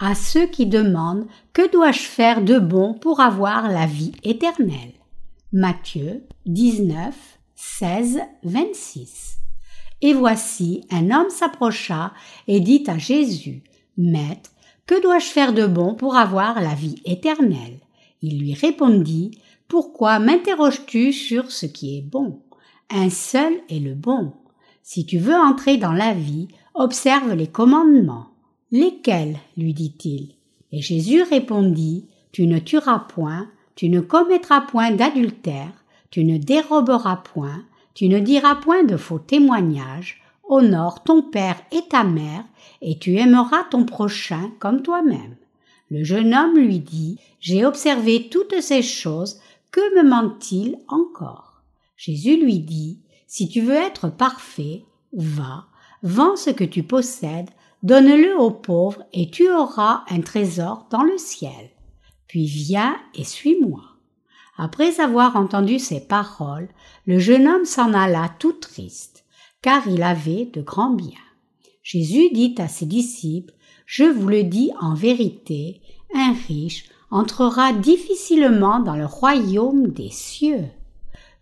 à ceux qui demandent Que dois-je faire de bon pour avoir la vie éternelle? Matthieu 19, 16, 26. Et voici un homme s'approcha et dit à Jésus Maître, que dois-je faire de bon pour avoir la vie éternelle? Il lui répondit Pourquoi m'interroges-tu sur ce qui est bon? Un seul est le bon. Si tu veux entrer dans la vie, observe les commandements. Lesquels? lui dit-il. Et Jésus répondit Tu ne tueras point, tu ne commettras point d'adultère, tu ne déroberas point, tu ne diras point de faux témoignages, honore ton père et ta mère, et tu aimeras ton prochain comme toi-même. Le jeune homme lui dit J'ai observé toutes ces choses, que me manque-t-il encore? Jésus lui dit Si tu veux être parfait, va, vends ce que tu possèdes, donne-le aux pauvres et tu auras un trésor dans le ciel. Puis viens et suis-moi. Après avoir entendu ces paroles, le jeune homme s'en alla tout triste, car il avait de grands biens. Jésus dit à ses disciples, Je vous le dis en vérité, un riche entrera difficilement dans le royaume des cieux.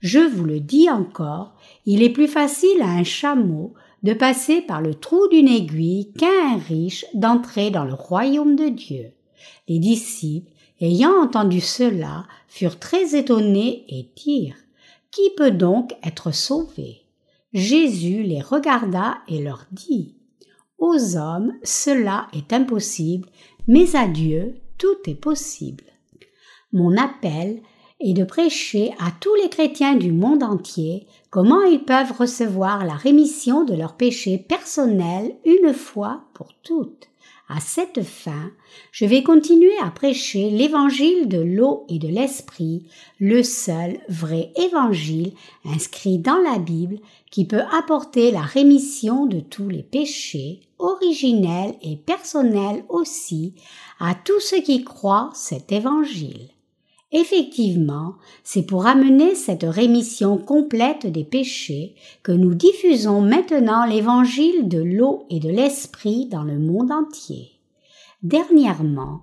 Je vous le dis encore, il est plus facile à un chameau de passer par le trou d'une aiguille qu'à un riche d'entrer dans le royaume de Dieu. Les disciples, ayant entendu cela, furent très étonnés et dirent Qui peut donc être sauvé? Jésus les regarda et leur dit Aux hommes cela est impossible, mais à Dieu tout est possible. Mon appel et de prêcher à tous les chrétiens du monde entier comment ils peuvent recevoir la rémission de leurs péchés personnels une fois pour toutes. À cette fin, je vais continuer à prêcher l'évangile de l'eau et de l'esprit, le seul vrai évangile inscrit dans la Bible qui peut apporter la rémission de tous les péchés, originels et personnels aussi, à tous ceux qui croient cet évangile. Effectivement, c'est pour amener cette rémission complète des péchés que nous diffusons maintenant l'évangile de l'eau et de l'esprit dans le monde entier. Dernièrement,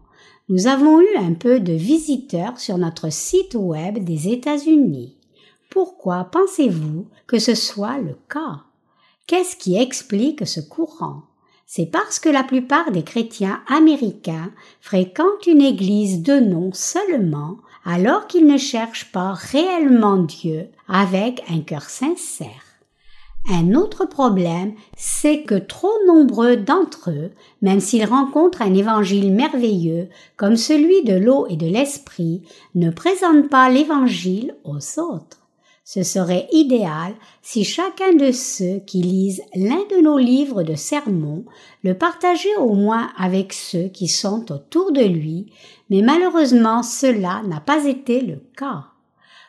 nous avons eu un peu de visiteurs sur notre site web des États-Unis. Pourquoi pensez-vous que ce soit le cas? Qu'est-ce qui explique ce courant? C'est parce que la plupart des chrétiens américains fréquentent une église de nom seulement alors qu'ils ne cherchent pas réellement Dieu avec un cœur sincère. Un autre problème, c'est que trop nombreux d'entre eux, même s'ils rencontrent un évangile merveilleux comme celui de l'eau et de l'esprit, ne présentent pas l'évangile aux autres. Ce serait idéal si chacun de ceux qui lisent l'un de nos livres de sermons le partageait au moins avec ceux qui sont autour de lui, mais malheureusement cela n'a pas été le cas.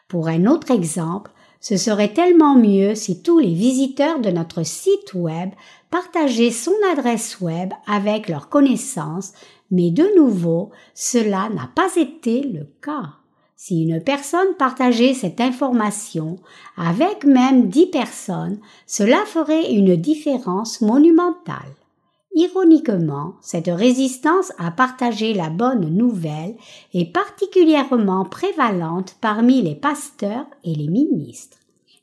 Pour un autre exemple, ce serait tellement mieux si tous les visiteurs de notre site web partageaient son adresse web avec leurs connaissances, mais de nouveau, cela n'a pas été le cas. Si une personne partageait cette information avec même dix personnes, cela ferait une différence monumentale. Ironiquement, cette résistance à partager la bonne nouvelle est particulièrement prévalente parmi les pasteurs et les ministres.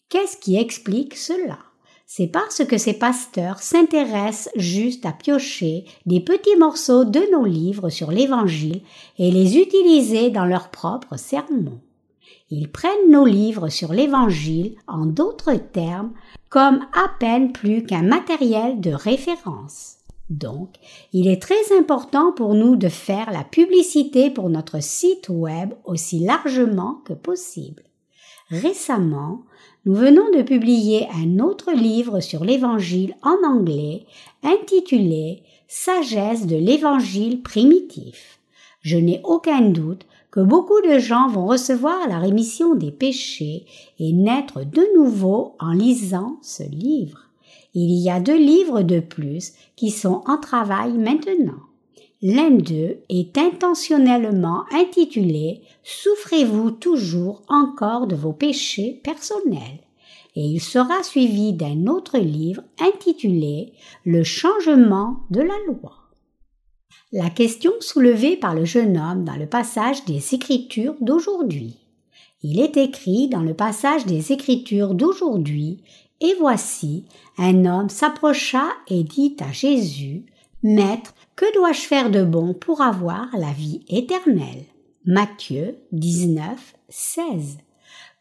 Qu'est-ce qui explique cela? C'est parce que ces pasteurs s'intéressent juste à piocher des petits morceaux de nos livres sur l'Évangile et les utiliser dans leurs propres sermons. Ils prennent nos livres sur l'Évangile, en d'autres termes, comme à peine plus qu'un matériel de référence. Donc, il est très important pour nous de faire la publicité pour notre site web aussi largement que possible. Récemment, nous venons de publier un autre livre sur l'Évangile en anglais intitulé Sagesse de l'Évangile primitif. Je n'ai aucun doute que beaucoup de gens vont recevoir la rémission des péchés et naître de nouveau en lisant ce livre. Il y a deux livres de plus qui sont en travail maintenant. L'un d'eux est intentionnellement intitulé Souffrez-vous toujours encore de vos péchés personnels? Et il sera suivi d'un autre livre intitulé Le changement de la loi. La question soulevée par le jeune homme dans le passage des Écritures d'aujourd'hui. Il est écrit dans le passage des Écritures d'aujourd'hui, et voici, un homme s'approcha et dit à Jésus, Maître, que dois-je faire de bon pour avoir la vie éternelle? Matthieu 19, 16.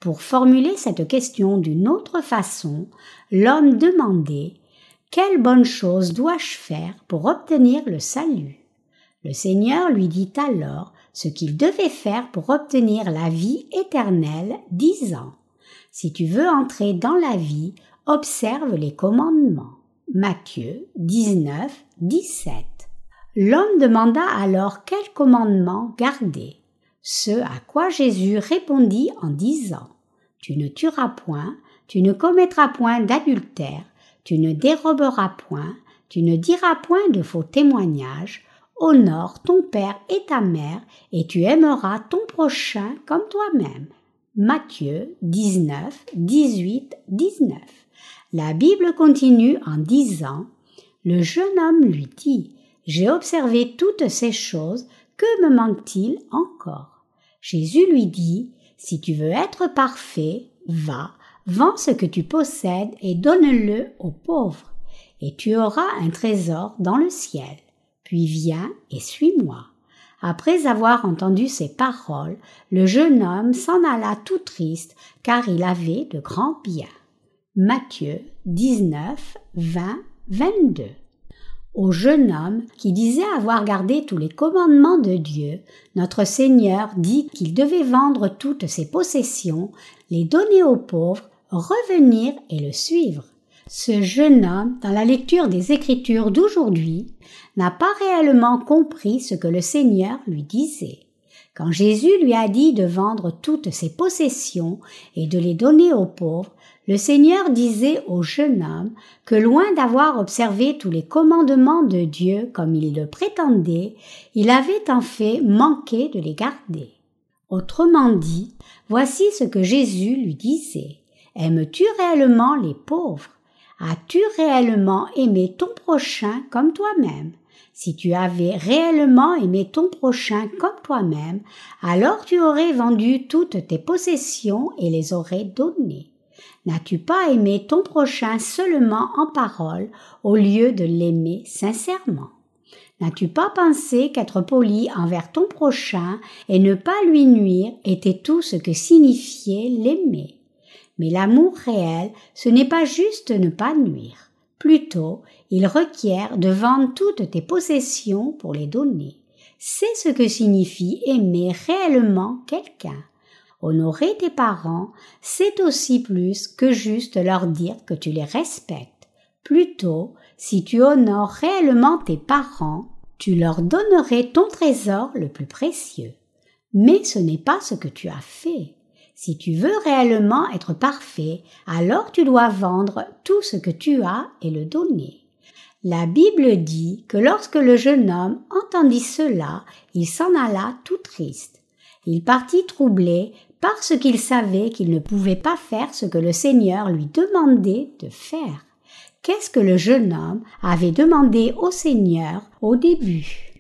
Pour formuler cette question d'une autre façon, l'homme demandait Quelle bonne chose dois-je faire pour obtenir le salut? Le Seigneur lui dit alors ce qu'il devait faire pour obtenir la vie éternelle, disant Si tu veux entrer dans la vie, observe les commandements. Matthieu 19, 17. L'homme demanda alors quel commandement garder. Ce à quoi Jésus répondit en disant Tu ne tueras point, tu ne commettras point d'adultère, tu ne déroberas point, tu ne diras point de faux témoignages, honore ton père et ta mère, et tu aimeras ton prochain comme toi-même. Matthieu 19, 18, 19. La Bible continue en disant Le jeune homme lui dit J'ai observé toutes ces choses, que me manque-t-il encore? Jésus lui dit, Si tu veux être parfait, va, vends ce que tu possèdes et donne-le aux pauvres, et tu auras un trésor dans le ciel. Puis viens et suis-moi. Après avoir entendu ces paroles, le jeune homme s'en alla tout triste, car il avait de grands biens. Matthieu 19, 20, 22 au jeune homme qui disait avoir gardé tous les commandements de Dieu, notre Seigneur dit qu'il devait vendre toutes ses possessions, les donner aux pauvres, revenir et le suivre. Ce jeune homme, dans la lecture des Écritures d'aujourd'hui, n'a pas réellement compris ce que le Seigneur lui disait. Quand Jésus lui a dit de vendre toutes ses possessions et de les donner aux pauvres, le Seigneur disait au jeune homme que loin d'avoir observé tous les commandements de Dieu comme il le prétendait, il avait en fait manqué de les garder. Autrement dit, voici ce que Jésus lui disait. Aimes-tu réellement les pauvres? As-tu réellement aimé ton prochain comme toi-même? Si tu avais réellement aimé ton prochain comme toi-même, alors tu aurais vendu toutes tes possessions et les aurais données. N'as-tu pas aimé ton prochain seulement en parole au lieu de l'aimer sincèrement? N'as-tu pas pensé qu'être poli envers ton prochain et ne pas lui nuire était tout ce que signifiait l'aimer? Mais l'amour réel, ce n'est pas juste ne pas nuire. Plutôt, il requiert de vendre toutes tes possessions pour les donner. C'est ce que signifie aimer réellement quelqu'un. Honorer tes parents, c'est aussi plus que juste leur dire que tu les respectes. Plutôt, si tu honores réellement tes parents, tu leur donnerais ton trésor le plus précieux. Mais ce n'est pas ce que tu as fait. Si tu veux réellement être parfait, alors tu dois vendre tout ce que tu as et le donner. La Bible dit que lorsque le jeune homme entendit cela, il s'en alla tout triste. Il partit troublé parce qu'il savait qu'il ne pouvait pas faire ce que le Seigneur lui demandait de faire. Qu'est-ce que le jeune homme avait demandé au Seigneur au début?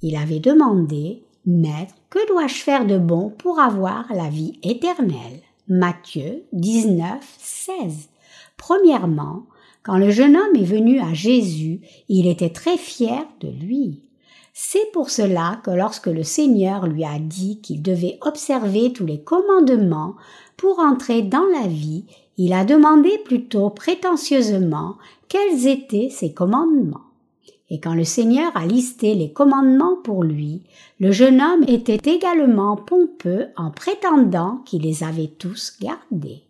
Il avait demandé Maître, que dois-je faire de bon pour avoir la vie éternelle? Matthieu 19, 16. Premièrement, quand le jeune homme est venu à Jésus, il était très fier de lui. C'est pour cela que lorsque le Seigneur lui a dit qu'il devait observer tous les commandements pour entrer dans la vie, il a demandé plutôt prétentieusement quels étaient ces commandements. Et quand le Seigneur a listé les commandements pour lui, le jeune homme était également pompeux en prétendant qu'il les avait tous gardés.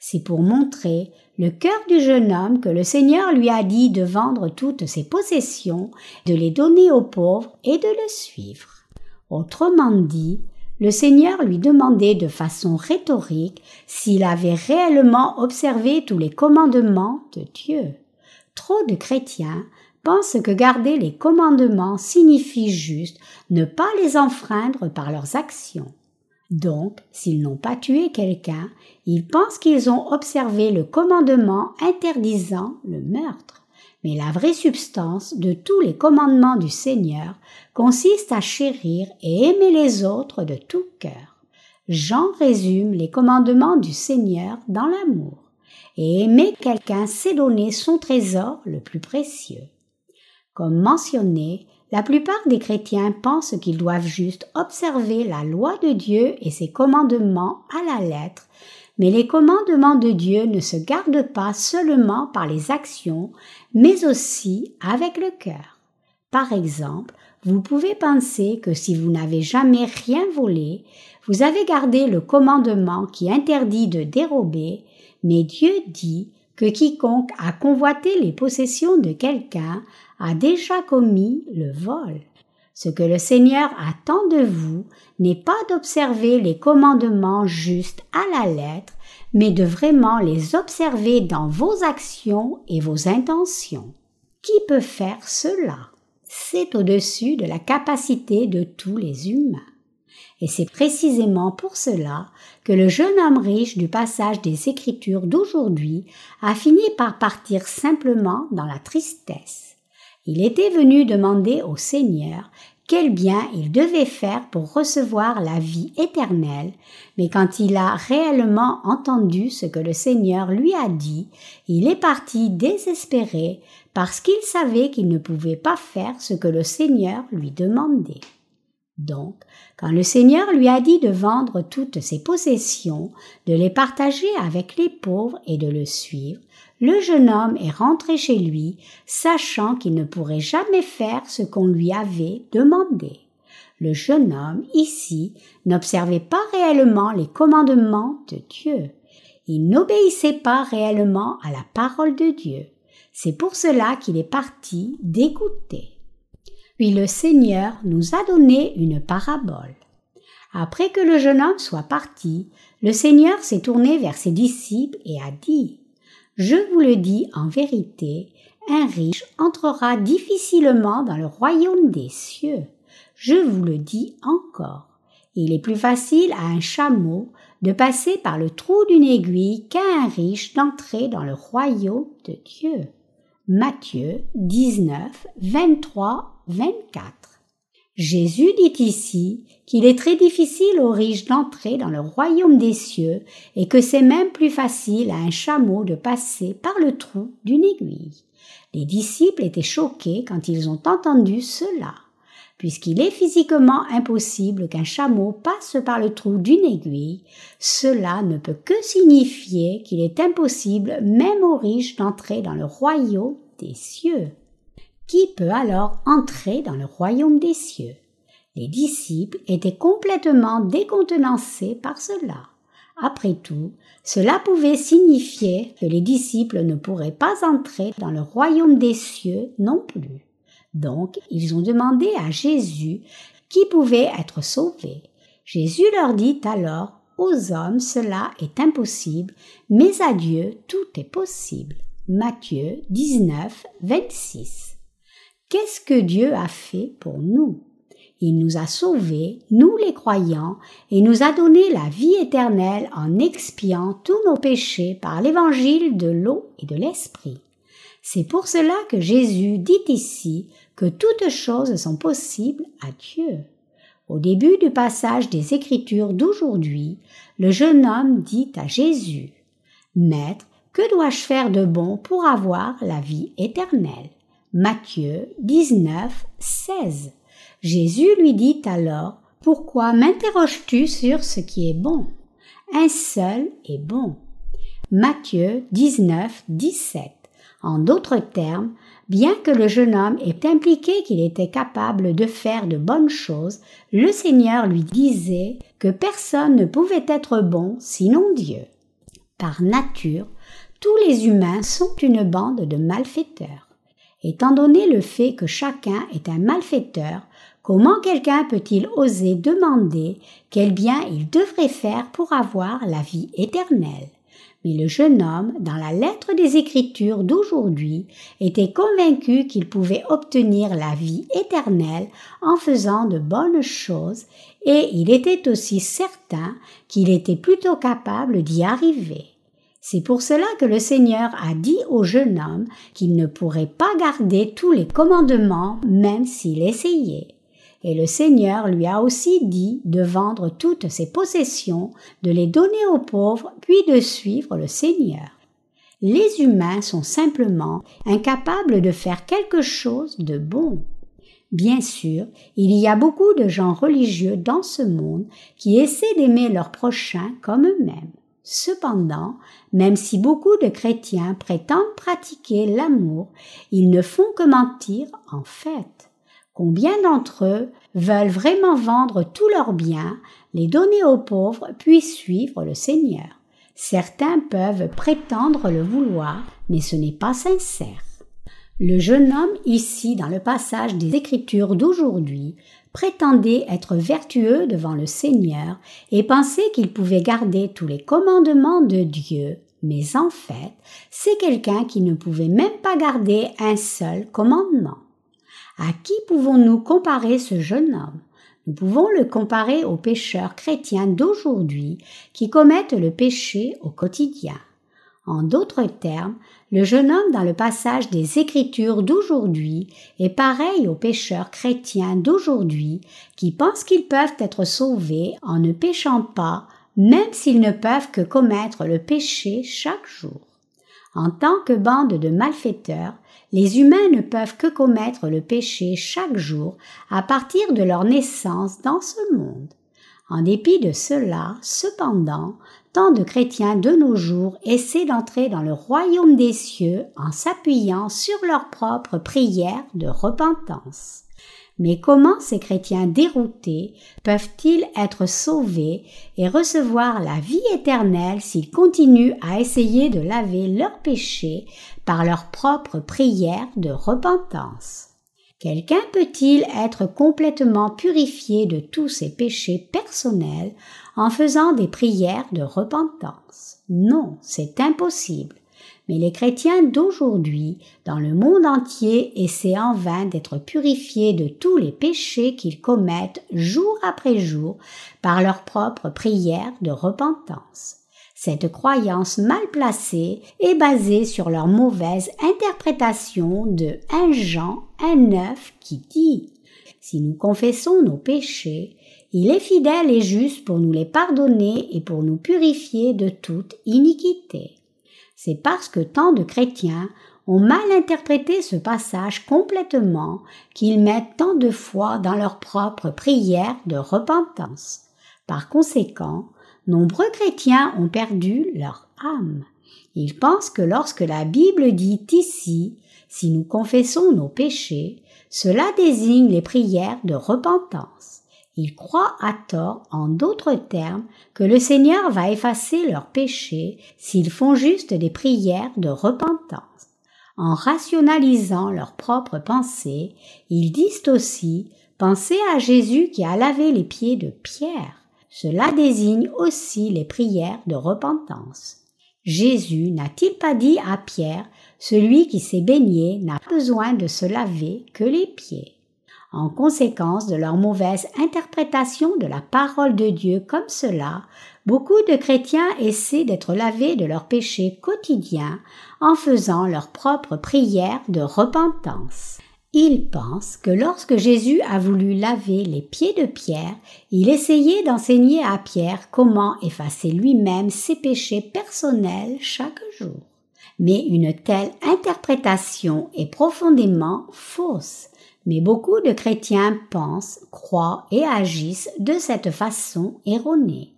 C'est pour montrer le cœur du jeune homme que le Seigneur lui a dit de vendre toutes ses possessions, de les donner aux pauvres et de le suivre. Autrement dit, le Seigneur lui demandait de façon rhétorique s'il avait réellement observé tous les commandements de Dieu. Trop de chrétiens pensent que garder les commandements signifie juste ne pas les enfreindre par leurs actions. Donc, s'ils n'ont pas tué quelqu'un, ils pensent qu'ils ont observé le commandement interdisant le meurtre. Mais la vraie substance de tous les commandements du Seigneur consiste à chérir et aimer les autres de tout cœur. Jean résume les commandements du Seigneur dans l'amour. Et aimer quelqu'un, c'est donner son trésor le plus précieux. Comme mentionné, la plupart des chrétiens pensent qu'ils doivent juste observer la loi de Dieu et ses commandements à la lettre, mais les commandements de Dieu ne se gardent pas seulement par les actions, mais aussi avec le cœur. Par exemple, vous pouvez penser que si vous n'avez jamais rien volé, vous avez gardé le commandement qui interdit de dérober, mais Dieu dit que quiconque a convoité les possessions de quelqu'un a déjà commis le vol. Ce que le Seigneur attend de vous n'est pas d'observer les commandements juste à la lettre, mais de vraiment les observer dans vos actions et vos intentions. Qui peut faire cela? C'est au-dessus de la capacité de tous les humains. Et c'est précisément pour cela que le jeune homme riche du passage des Écritures d'aujourd'hui a fini par partir simplement dans la tristesse. Il était venu demander au Seigneur quel bien il devait faire pour recevoir la vie éternelle, mais quand il a réellement entendu ce que le Seigneur lui a dit, il est parti désespéré parce qu'il savait qu'il ne pouvait pas faire ce que le Seigneur lui demandait. Donc, quand le Seigneur lui a dit de vendre toutes ses possessions, de les partager avec les pauvres et de le suivre, le jeune homme est rentré chez lui, sachant qu'il ne pourrait jamais faire ce qu'on lui avait demandé. Le jeune homme, ici, n'observait pas réellement les commandements de Dieu. Il n'obéissait pas réellement à la parole de Dieu. C'est pour cela qu'il est parti dégoûté. Puis le Seigneur nous a donné une parabole. Après que le jeune homme soit parti, le Seigneur s'est tourné vers ses disciples et a dit Je vous le dis en vérité, un riche entrera difficilement dans le royaume des cieux. Je vous le dis encore. Il est plus facile à un chameau de passer par le trou d'une aiguille qu'à un riche d'entrer dans le royaume de Dieu. Matthieu 19, 23 24. Jésus dit ici qu'il est très difficile aux riches d'entrer dans le royaume des cieux et que c'est même plus facile à un chameau de passer par le trou d'une aiguille. Les disciples étaient choqués quand ils ont entendu cela. Puisqu'il est physiquement impossible qu'un chameau passe par le trou d'une aiguille, cela ne peut que signifier qu'il est impossible même aux riches d'entrer dans le royaume des cieux. Qui peut alors entrer dans le royaume des cieux Les disciples étaient complètement décontenancés par cela. Après tout, cela pouvait signifier que les disciples ne pourraient pas entrer dans le royaume des cieux non plus. Donc, ils ont demandé à Jésus qui pouvait être sauvé. Jésus leur dit alors, aux hommes cela est impossible, mais à Dieu tout est possible. Matthieu 19, 26. Qu'est-ce que Dieu a fait pour nous? Il nous a sauvés, nous les croyants, et nous a donné la vie éternelle en expiant tous nos péchés par l'évangile de l'eau et de l'esprit. C'est pour cela que Jésus dit ici que toutes choses sont possibles à Dieu. Au début du passage des Écritures d'aujourd'hui, le jeune homme dit à Jésus Maître, que dois-je faire de bon pour avoir la vie éternelle? Matthieu 19, 16. Jésus lui dit alors Pourquoi m'interroges-tu sur ce qui est bon? Un seul est bon. Matthieu 19, 17. En d'autres termes, bien que le jeune homme ait impliqué qu'il était capable de faire de bonnes choses, le Seigneur lui disait que personne ne pouvait être bon sinon Dieu. Par nature, tous les humains sont une bande de malfaiteurs. Étant donné le fait que chacun est un malfaiteur, comment quelqu'un peut-il oser demander quel bien il devrait faire pour avoir la vie éternelle? Mais le jeune homme, dans la lettre des Écritures d'aujourd'hui, était convaincu qu'il pouvait obtenir la vie éternelle en faisant de bonnes choses, et il était aussi certain qu'il était plutôt capable d'y arriver. C'est pour cela que le Seigneur a dit au jeune homme qu'il ne pourrait pas garder tous les commandements même s'il essayait. Et le Seigneur lui a aussi dit de vendre toutes ses possessions, de les donner aux pauvres, puis de suivre le Seigneur. Les humains sont simplement incapables de faire quelque chose de bon. Bien sûr, il y a beaucoup de gens religieux dans ce monde qui essaient d'aimer leurs prochains comme eux-mêmes. Cependant, même si beaucoup de chrétiens prétendent pratiquer l'amour, ils ne font que mentir en fait. Combien d'entre eux veulent vraiment vendre tous leurs biens, les donner aux pauvres, puis suivre le Seigneur? Certains peuvent prétendre le vouloir, mais ce n'est pas sincère. Le jeune homme ici dans le passage des Écritures d'aujourd'hui prétendait être vertueux devant le Seigneur et pensait qu'il pouvait garder tous les commandements de Dieu, mais en fait, c'est quelqu'un qui ne pouvait même pas garder un seul commandement. À qui pouvons-nous comparer ce jeune homme? Nous pouvons le comparer aux pécheurs chrétiens d'aujourd'hui qui commettent le péché au quotidien. En d'autres termes, le jeune homme dans le passage des Écritures d'aujourd'hui est pareil aux pécheurs chrétiens d'aujourd'hui qui pensent qu'ils peuvent être sauvés en ne péchant pas, même s'ils ne peuvent que commettre le péché chaque jour. En tant que bande de malfaiteurs, les humains ne peuvent que commettre le péché chaque jour à partir de leur naissance dans ce monde. En dépit de cela, cependant, tant de chrétiens de nos jours essaient d'entrer dans le royaume des cieux en s'appuyant sur leur propre prière de repentance. Mais comment ces chrétiens déroutés peuvent-ils être sauvés et recevoir la vie éternelle s'ils continuent à essayer de laver leurs péchés par leur propre prière de repentance? Quelqu'un peut-il être complètement purifié de tous ses péchés personnels en faisant des prières de repentance? Non, c'est impossible. Mais les chrétiens d'aujourd'hui, dans le monde entier, essaient en vain d'être purifiés de tous les péchés qu'ils commettent jour après jour par leur propre prière de repentance. Cette croyance mal placée est basée sur leur mauvaise interprétation de 1 Jean 1.9 qui dit Si nous confessons nos péchés, il est fidèle et juste pour nous les pardonner et pour nous purifier de toute iniquité. C'est parce que tant de chrétiens ont mal interprété ce passage complètement qu'ils mettent tant de foi dans leur propre prière de repentance. Par conséquent, nombreux chrétiens ont perdu leur âme. Ils pensent que lorsque la Bible dit ici, si nous confessons nos péchés, cela désigne les prières de repentance. Ils croient à tort, en d'autres termes, que le Seigneur va effacer leurs péchés s'ils font juste des prières de repentance. En rationalisant leurs propres pensées, ils disent aussi Pensez à Jésus qui a lavé les pieds de Pierre. Cela désigne aussi les prières de repentance. Jésus n'a-t-il pas dit à Pierre Celui qui s'est baigné n'a besoin de se laver que les pieds en conséquence de leur mauvaise interprétation de la parole de Dieu comme cela, beaucoup de chrétiens essaient d'être lavés de leurs péchés quotidiens en faisant leur propre prière de repentance. Ils pensent que lorsque Jésus a voulu laver les pieds de Pierre, il essayait d'enseigner à Pierre comment effacer lui-même ses péchés personnels chaque jour. Mais une telle interprétation est profondément fausse mais beaucoup de chrétiens pensent, croient et agissent de cette façon erronée.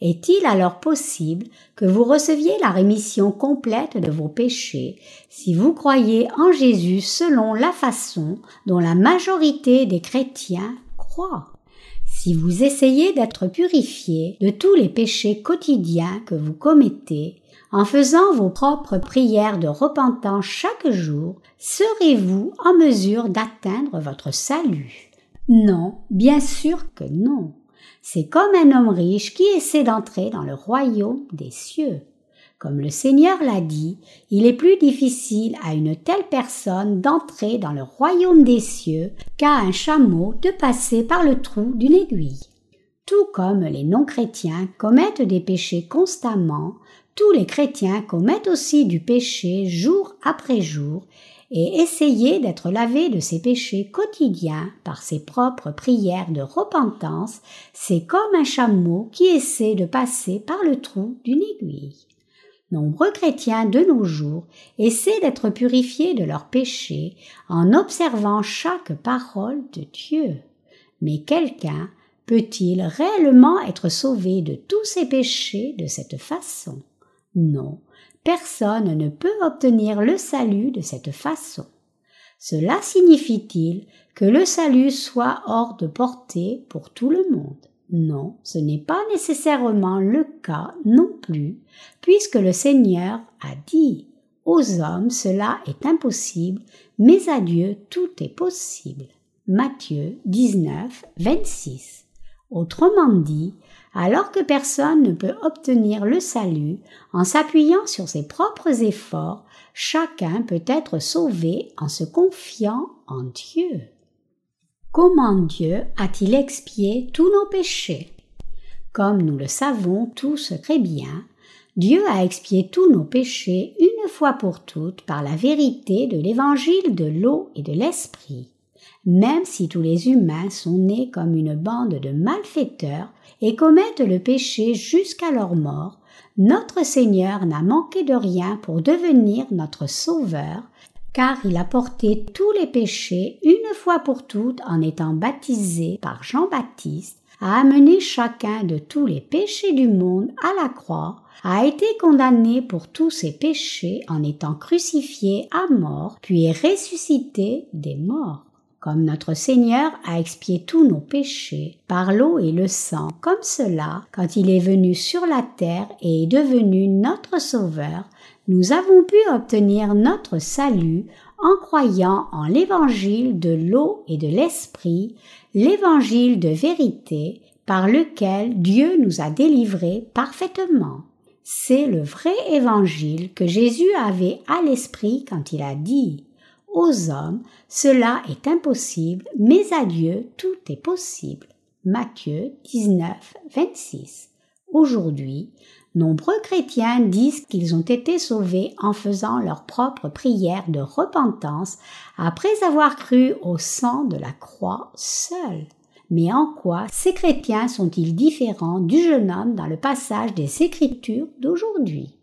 Est-il alors possible que vous receviez la rémission complète de vos péchés si vous croyez en Jésus selon la façon dont la majorité des chrétiens croient? Si vous essayez d'être purifié de tous les péchés quotidiens que vous commettez, en faisant vos propres prières de repentance chaque jour, serez-vous en mesure d'atteindre votre salut? Non, bien sûr que non. C'est comme un homme riche qui essaie d'entrer dans le royaume des cieux. Comme le Seigneur l'a dit, il est plus difficile à une telle personne d'entrer dans le royaume des cieux qu'à un chameau de passer par le trou d'une aiguille. Tout comme les non-chrétiens commettent des péchés constamment, tous les chrétiens commettent aussi du péché jour après jour et essayer d'être lavé de ses péchés quotidiens par ses propres prières de repentance, c'est comme un chameau qui essaie de passer par le trou d'une aiguille. Nombreux chrétiens de nos jours essaient d'être purifiés de leurs péchés en observant chaque parole de Dieu. Mais quelqu'un peut-il réellement être sauvé de tous ses péchés de cette façon? Non, personne ne peut obtenir le salut de cette façon. Cela signifie-t-il que le salut soit hors de portée pour tout le monde? Non, ce n'est pas nécessairement le cas non plus, puisque le Seigneur a dit aux hommes cela est impossible, mais à Dieu tout est possible. Matthieu 19, 26. Autrement dit, alors que personne ne peut obtenir le salut en s'appuyant sur ses propres efforts, chacun peut être sauvé en se confiant en Dieu. Comment Dieu a-t-il expié tous nos péchés? Comme nous le savons tous très bien, Dieu a expié tous nos péchés une fois pour toutes par la vérité de l'évangile de l'eau et de l'esprit. Même si tous les humains sont nés comme une bande de malfaiteurs et commettent le péché jusqu'à leur mort, notre Seigneur n'a manqué de rien pour devenir notre Sauveur, car il a porté tous les péchés une fois pour toutes en étant baptisé par Jean-Baptiste, a amené chacun de tous les péchés du monde à la croix, a été condamné pour tous ses péchés en étant crucifié à mort, puis ressuscité des morts comme notre Seigneur a expié tous nos péchés par l'eau et le sang, comme cela, quand il est venu sur la terre et est devenu notre Sauveur, nous avons pu obtenir notre salut en croyant en l'évangile de l'eau et de l'esprit, l'évangile de vérité, par lequel Dieu nous a délivrés parfaitement. C'est le vrai évangile que Jésus avait à l'esprit quand il a dit aux hommes, cela est impossible, mais à Dieu, tout est possible. Matthieu 19, 26. Aujourd'hui, nombreux chrétiens disent qu'ils ont été sauvés en faisant leur propre prière de repentance après avoir cru au sang de la croix seul. Mais en quoi ces chrétiens sont-ils différents du jeune homme dans le passage des Écritures d'aujourd'hui?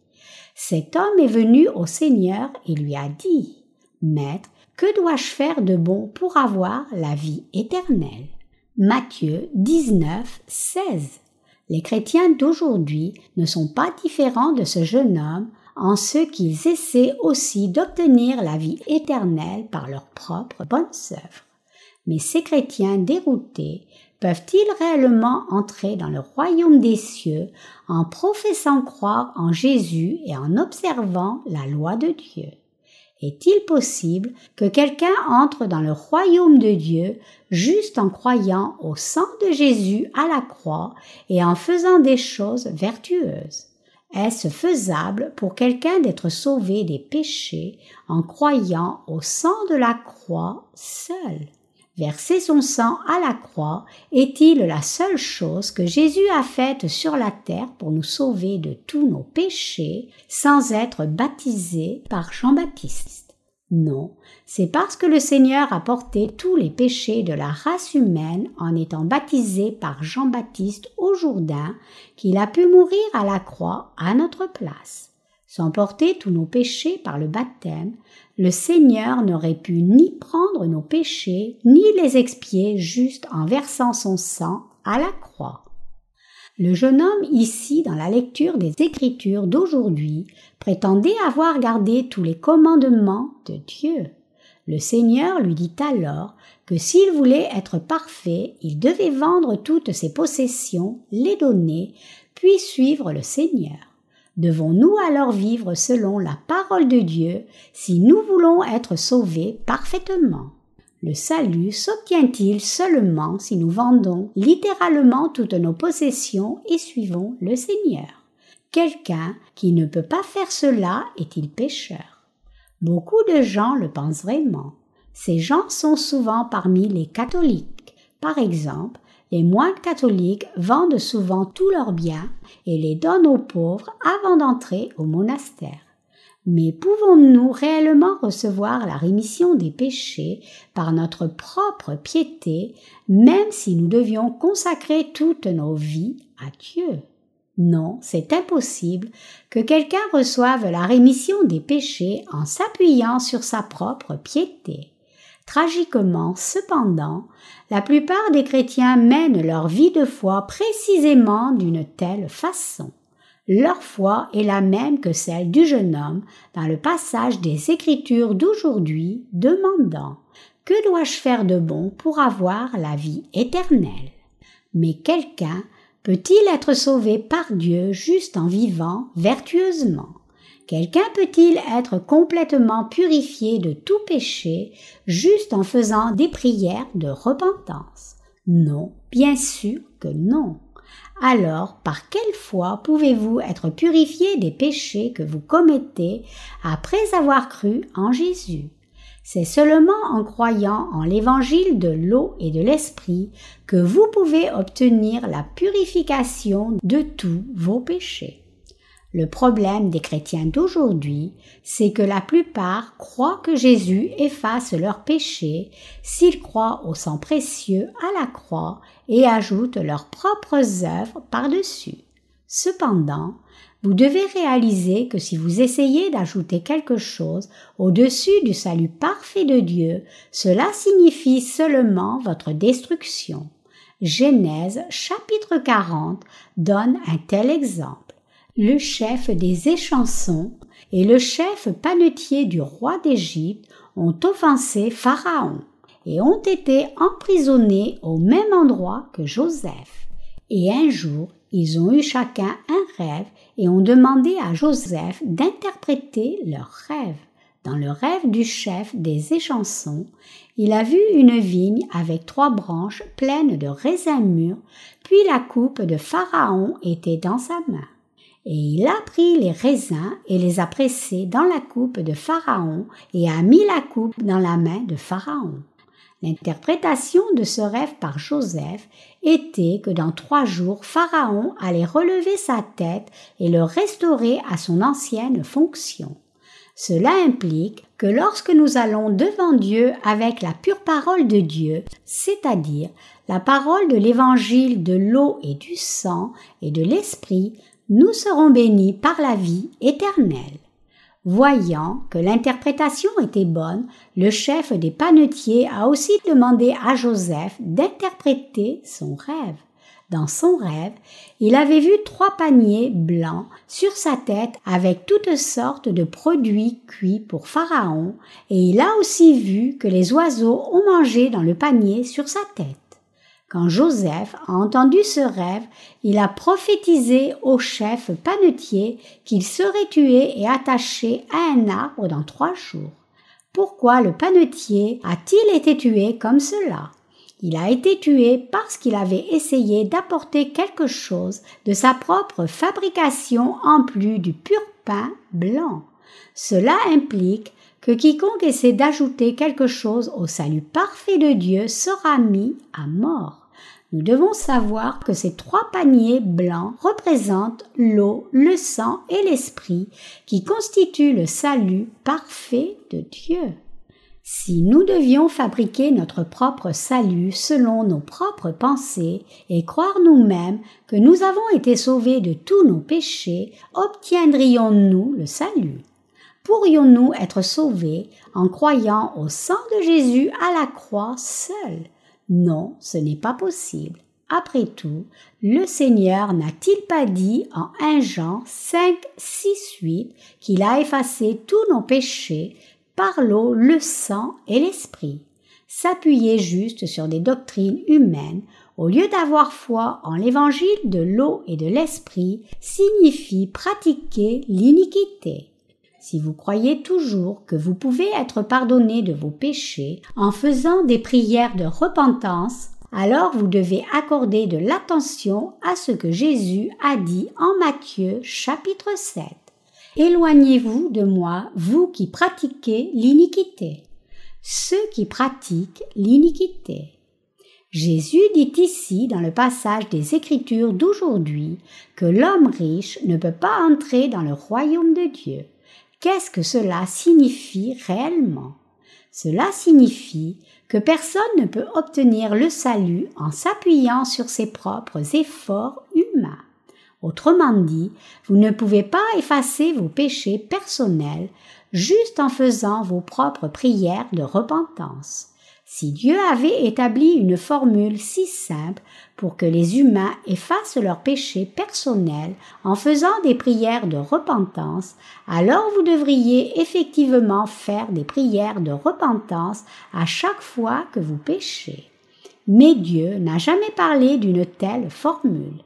Cet homme est venu au Seigneur et lui a dit Maître, que dois-je faire de bon pour avoir la vie éternelle? Matthieu 19, 16. Les chrétiens d'aujourd'hui ne sont pas différents de ce jeune homme en ce qu'ils essaient aussi d'obtenir la vie éternelle par leurs propres bonnes œuvres. Mais ces chrétiens déroutés peuvent-ils réellement entrer dans le royaume des cieux en professant croire en Jésus et en observant la loi de Dieu? Est-il possible que quelqu'un entre dans le royaume de Dieu juste en croyant au sang de Jésus à la croix et en faisant des choses vertueuses? Est-ce faisable pour quelqu'un d'être sauvé des péchés en croyant au sang de la croix seul? Verser son sang à la croix est-il la seule chose que Jésus a faite sur la terre pour nous sauver de tous nos péchés sans être baptisé par Jean-Baptiste? Non, c'est parce que le Seigneur a porté tous les péchés de la race humaine en étant baptisé par Jean-Baptiste au Jourdain qu'il a pu mourir à la croix à notre place. Sans porter tous nos péchés par le baptême, le Seigneur n'aurait pu ni prendre nos péchés, ni les expier juste en versant son sang à la croix. Le jeune homme ici dans la lecture des Écritures d'aujourd'hui prétendait avoir gardé tous les commandements de Dieu. Le Seigneur lui dit alors que s'il voulait être parfait, il devait vendre toutes ses possessions, les donner, puis suivre le Seigneur. Devons-nous alors vivre selon la parole de Dieu si nous voulons être sauvés parfaitement? Le salut s'obtient-il seulement si nous vendons littéralement toutes nos possessions et suivons le Seigneur? Quelqu'un qui ne peut pas faire cela est-il pécheur? Beaucoup de gens le pensent vraiment. Ces gens sont souvent parmi les catholiques. Par exemple, les moines catholiques vendent souvent tous leurs biens et les donnent aux pauvres avant d'entrer au monastère. Mais pouvons-nous réellement recevoir la rémission des péchés par notre propre piété, même si nous devions consacrer toutes nos vies à Dieu? Non, c'est impossible que quelqu'un reçoive la rémission des péchés en s'appuyant sur sa propre piété. Tragiquement, cependant, la plupart des chrétiens mènent leur vie de foi précisément d'une telle façon. Leur foi est la même que celle du jeune homme dans le passage des Écritures d'aujourd'hui demandant Que dois-je faire de bon pour avoir la vie éternelle? Mais quelqu'un peut-il être sauvé par Dieu juste en vivant vertueusement? Quelqu'un peut-il être complètement purifié de tout péché juste en faisant des prières de repentance? Non, bien sûr que non. Alors par quelle foi pouvez-vous être purifié des péchés que vous commettez après avoir cru en Jésus? C'est seulement en croyant en l'évangile de l'eau et de l'esprit que vous pouvez obtenir la purification de tous vos péchés. Le problème des chrétiens d'aujourd'hui, c'est que la plupart croient que Jésus efface leurs péchés s'ils croient au sang précieux à la croix et ajoutent leurs propres œuvres par-dessus. Cependant, vous devez réaliser que si vous essayez d'ajouter quelque chose au-dessus du salut parfait de Dieu, cela signifie seulement votre destruction. Genèse chapitre 40 donne un tel exemple le chef des échansons et le chef panetier du roi d'Égypte ont offensé Pharaon et ont été emprisonnés au même endroit que Joseph. Et un jour, ils ont eu chacun un rêve et ont demandé à Joseph d'interpréter leur rêve. Dans le rêve du chef des échansons, il a vu une vigne avec trois branches pleines de raisins mûrs, puis la coupe de Pharaon était dans sa main. Et il a pris les raisins et les a pressés dans la coupe de Pharaon et a mis la coupe dans la main de Pharaon. L'interprétation de ce rêve par Joseph était que dans trois jours Pharaon allait relever sa tête et le restaurer à son ancienne fonction. Cela implique que lorsque nous allons devant Dieu avec la pure parole de Dieu, c'est-à-dire la parole de l'évangile de l'eau et du sang et de l'esprit, nous serons bénis par la vie éternelle. Voyant que l'interprétation était bonne, le chef des panetiers a aussi demandé à Joseph d'interpréter son rêve. Dans son rêve, il avait vu trois paniers blancs sur sa tête avec toutes sortes de produits cuits pour Pharaon, et il a aussi vu que les oiseaux ont mangé dans le panier sur sa tête. Quand Joseph a entendu ce rêve, il a prophétisé au chef panetier qu'il serait tué et attaché à un arbre dans trois jours. Pourquoi le panetier a-t-il été tué comme cela? Il a été tué parce qu'il avait essayé d'apporter quelque chose de sa propre fabrication en plus du pur pain blanc. Cela implique que quiconque essaie d'ajouter quelque chose au salut parfait de Dieu sera mis à mort. Nous devons savoir que ces trois paniers blancs représentent l'eau, le sang et l'esprit qui constituent le salut parfait de Dieu. Si nous devions fabriquer notre propre salut selon nos propres pensées et croire nous-mêmes que nous avons été sauvés de tous nos péchés, obtiendrions-nous le salut? Pourrions-nous être sauvés en croyant au sang de Jésus à la croix seul? Non, ce n'est pas possible. Après tout, le Seigneur n'a-t-il pas dit en 1 Jean 5, 6, 8 qu'il a effacé tous nos péchés par l'eau, le sang et l'esprit? S'appuyer juste sur des doctrines humaines au lieu d'avoir foi en l'évangile de l'eau et de l'esprit signifie pratiquer l'iniquité. Si vous croyez toujours que vous pouvez être pardonné de vos péchés en faisant des prières de repentance, alors vous devez accorder de l'attention à ce que Jésus a dit en Matthieu chapitre 7. Éloignez-vous de moi, vous qui pratiquez l'iniquité. Ceux qui pratiquent l'iniquité. Jésus dit ici dans le passage des Écritures d'aujourd'hui que l'homme riche ne peut pas entrer dans le royaume de Dieu. Qu'est-ce que cela signifie réellement? Cela signifie que personne ne peut obtenir le salut en s'appuyant sur ses propres efforts humains. Autrement dit, vous ne pouvez pas effacer vos péchés personnels juste en faisant vos propres prières de repentance. Si Dieu avait établi une formule si simple pour que les humains effacent leurs péchés personnels en faisant des prières de repentance, alors vous devriez effectivement faire des prières de repentance à chaque fois que vous péchez. Mais Dieu n'a jamais parlé d'une telle formule.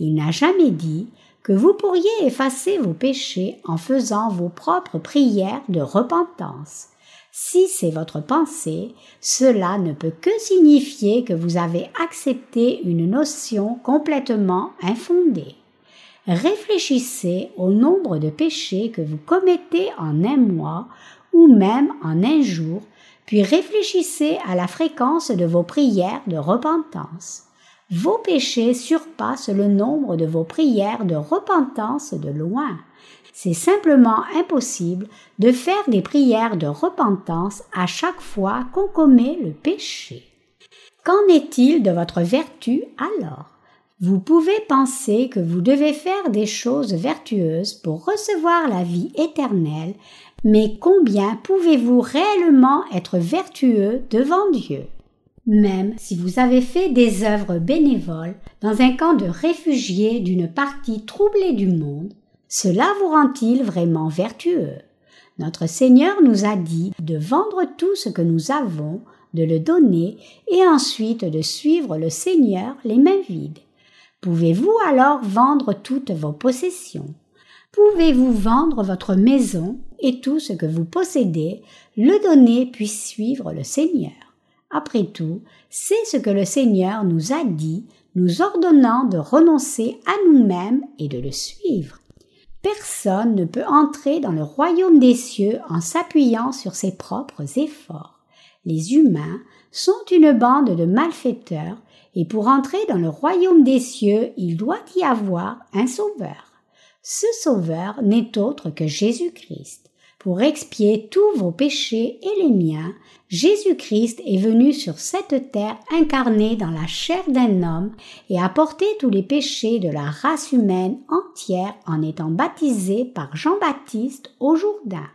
Il n'a jamais dit que vous pourriez effacer vos péchés en faisant vos propres prières de repentance. Si c'est votre pensée, cela ne peut que signifier que vous avez accepté une notion complètement infondée. Réfléchissez au nombre de péchés que vous commettez en un mois ou même en un jour, puis réfléchissez à la fréquence de vos prières de repentance. Vos péchés surpassent le nombre de vos prières de repentance de loin c'est simplement impossible de faire des prières de repentance à chaque fois qu'on commet le péché. Qu'en est-il de votre vertu alors? Vous pouvez penser que vous devez faire des choses vertueuses pour recevoir la vie éternelle, mais combien pouvez-vous réellement être vertueux devant Dieu? Même si vous avez fait des œuvres bénévoles dans un camp de réfugiés d'une partie troublée du monde, cela vous rend-il vraiment vertueux? Notre Seigneur nous a dit de vendre tout ce que nous avons, de le donner et ensuite de suivre le Seigneur les mains vides. Pouvez-vous alors vendre toutes vos possessions? Pouvez-vous vendre votre maison et tout ce que vous possédez, le donner puis suivre le Seigneur? Après tout, c'est ce que le Seigneur nous a dit, nous ordonnant de renoncer à nous-mêmes et de le suivre. Personne ne peut entrer dans le royaume des cieux en s'appuyant sur ses propres efforts. Les humains sont une bande de malfaiteurs et pour entrer dans le royaume des cieux, il doit y avoir un sauveur. Ce sauveur n'est autre que Jésus-Christ. Pour expier tous vos péchés et les miens, Jésus-Christ est venu sur cette terre incarné dans la chair d'un homme et a porté tous les péchés de la race humaine entière en étant baptisé par Jean-Baptiste au Jourdain.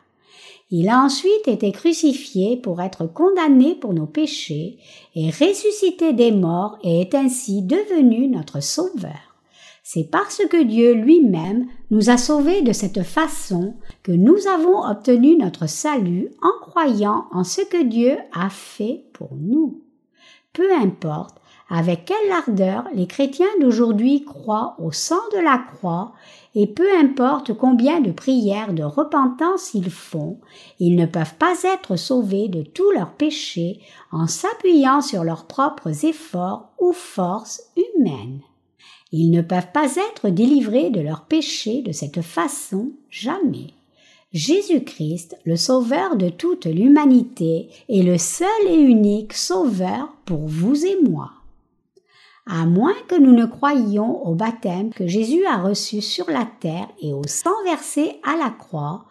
Il a ensuite été crucifié pour être condamné pour nos péchés et ressuscité des morts et est ainsi devenu notre sauveur. C'est parce que Dieu lui-même nous a sauvés de cette façon que nous avons obtenu notre salut en croyant en ce que Dieu a fait pour nous. Peu importe avec quelle ardeur les chrétiens d'aujourd'hui croient au sang de la croix, et peu importe combien de prières de repentance ils font, ils ne peuvent pas être sauvés de tous leurs péchés en s'appuyant sur leurs propres efforts ou forces humaines. Ils ne peuvent pas être délivrés de leurs péchés de cette façon jamais. Jésus-Christ, le Sauveur de toute l'humanité, est le seul et unique Sauveur pour vous et moi. À moins que nous ne croyions au baptême que Jésus a reçu sur la terre et au sang versé à la croix,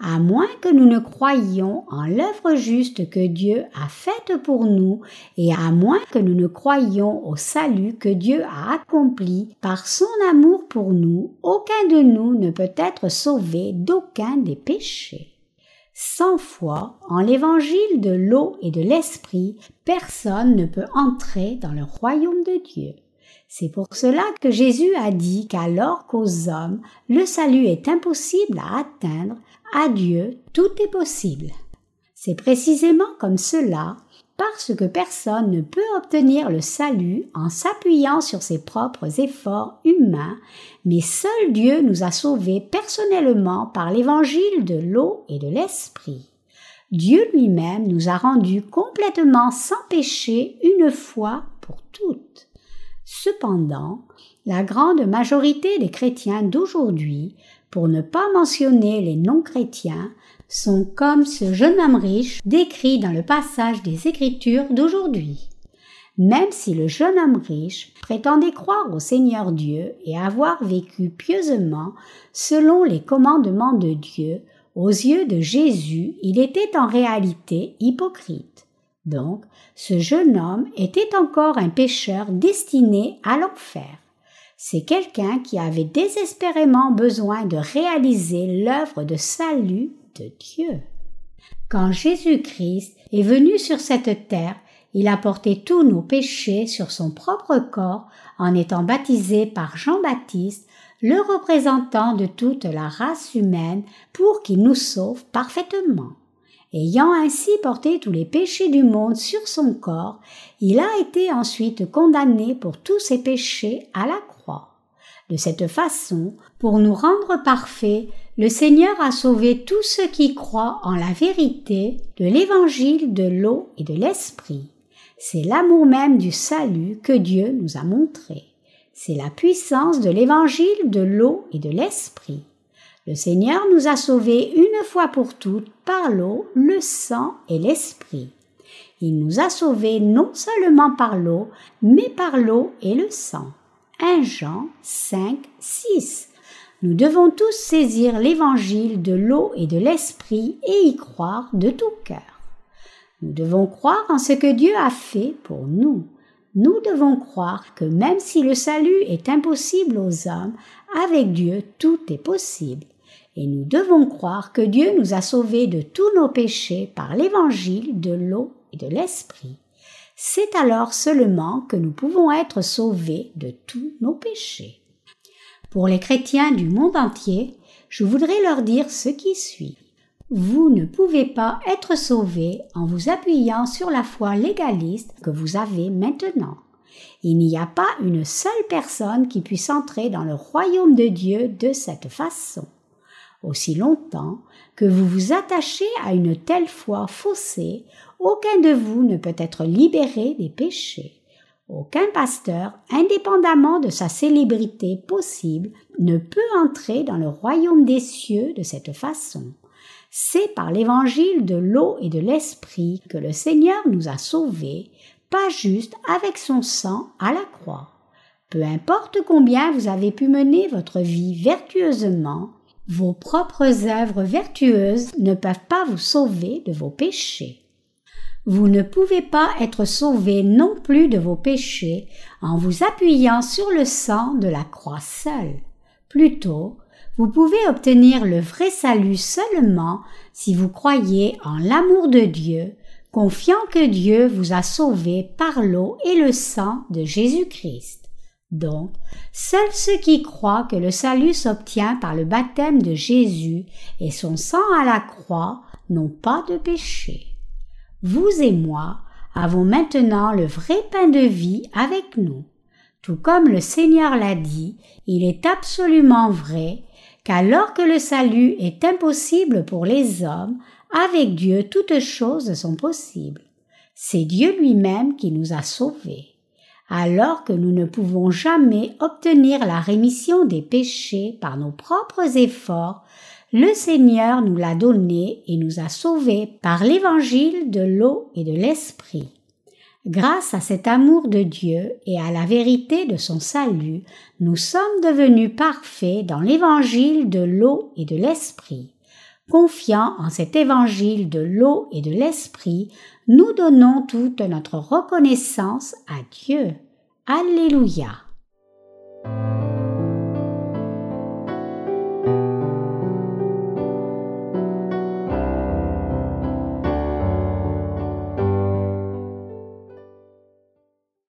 à moins que nous ne croyions en l'œuvre juste que Dieu a faite pour nous, et à moins que nous ne croyions au salut que Dieu a accompli par son amour pour nous, aucun de nous ne peut être sauvé d'aucun des péchés. Sans foi en l'évangile de l'eau et de l'esprit, personne ne peut entrer dans le royaume de Dieu. C'est pour cela que Jésus a dit qu'alors qu'aux hommes le salut est impossible à atteindre, à Dieu tout est possible. C'est précisément comme cela, parce que personne ne peut obtenir le salut en s'appuyant sur ses propres efforts humains, mais seul Dieu nous a sauvés personnellement par l'évangile de l'eau et de l'esprit. Dieu lui-même nous a rendus complètement sans péché une fois pour toutes. Cependant, la grande majorité des chrétiens d'aujourd'hui pour ne pas mentionner les non-chrétiens, sont comme ce jeune homme riche décrit dans le passage des Écritures d'aujourd'hui. Même si le jeune homme riche prétendait croire au Seigneur Dieu et avoir vécu pieusement selon les commandements de Dieu, aux yeux de Jésus, il était en réalité hypocrite. Donc, ce jeune homme était encore un pécheur destiné à l'enfer. C'est quelqu'un qui avait désespérément besoin de réaliser l'œuvre de salut de Dieu. Quand Jésus-Christ est venu sur cette terre, il a porté tous nos péchés sur son propre corps en étant baptisé par Jean-Baptiste, le représentant de toute la race humaine, pour qu'il nous sauve parfaitement. Ayant ainsi porté tous les péchés du monde sur son corps, il a été ensuite condamné pour tous ses péchés à la. De cette façon, pour nous rendre parfaits, le Seigneur a sauvé tous ceux qui croient en la vérité de l'évangile de l'eau et de l'esprit. C'est l'amour même du salut que Dieu nous a montré. C'est la puissance de l'évangile de l'eau et de l'esprit. Le Seigneur nous a sauvés une fois pour toutes par l'eau, le sang et l'esprit. Il nous a sauvés non seulement par l'eau, mais par l'eau et le sang. 1 Jean 5, 6. Nous devons tous saisir l'évangile de l'eau et de l'esprit et y croire de tout cœur. Nous devons croire en ce que Dieu a fait pour nous. Nous devons croire que même si le salut est impossible aux hommes, avec Dieu tout est possible et nous devons croire que Dieu nous a sauvés de tous nos péchés par l'évangile de l'eau et de l'esprit. C'est alors seulement que nous pouvons être sauvés de tous nos péchés. Pour les chrétiens du monde entier, je voudrais leur dire ce qui suit. Vous ne pouvez pas être sauvés en vous appuyant sur la foi légaliste que vous avez maintenant. Il n'y a pas une seule personne qui puisse entrer dans le royaume de Dieu de cette façon aussi longtemps que vous vous attachez à une telle foi faussée, aucun de vous ne peut être libéré des péchés. Aucun pasteur, indépendamment de sa célébrité possible, ne peut entrer dans le royaume des cieux de cette façon. C'est par l'évangile de l'eau et de l'esprit que le Seigneur nous a sauvés, pas juste avec son sang à la croix. Peu importe combien vous avez pu mener votre vie vertueusement, vos propres œuvres vertueuses ne peuvent pas vous sauver de vos péchés. Vous ne pouvez pas être sauvé non plus de vos péchés en vous appuyant sur le sang de la croix seule. Plutôt, vous pouvez obtenir le vrai salut seulement si vous croyez en l'amour de Dieu, confiant que Dieu vous a sauvé par l'eau et le sang de Jésus-Christ. Donc, seuls ceux qui croient que le salut s'obtient par le baptême de Jésus et son sang à la croix n'ont pas de péché. Vous et moi avons maintenant le vrai pain de vie avec nous. Tout comme le Seigneur l'a dit, il est absolument vrai qu'alors que le salut est impossible pour les hommes, avec Dieu toutes choses sont possibles. C'est Dieu lui-même qui nous a sauvés alors que nous ne pouvons jamais obtenir la rémission des péchés par nos propres efforts, le Seigneur nous l'a donné et nous a sauvés par l'évangile de l'eau et de l'esprit. Grâce à cet amour de Dieu et à la vérité de son salut, nous sommes devenus parfaits dans l'évangile de l'eau et de l'esprit. Confiant en cet évangile de l'eau et de l'esprit, nous donnons toute notre reconnaissance à Dieu. Alléluia.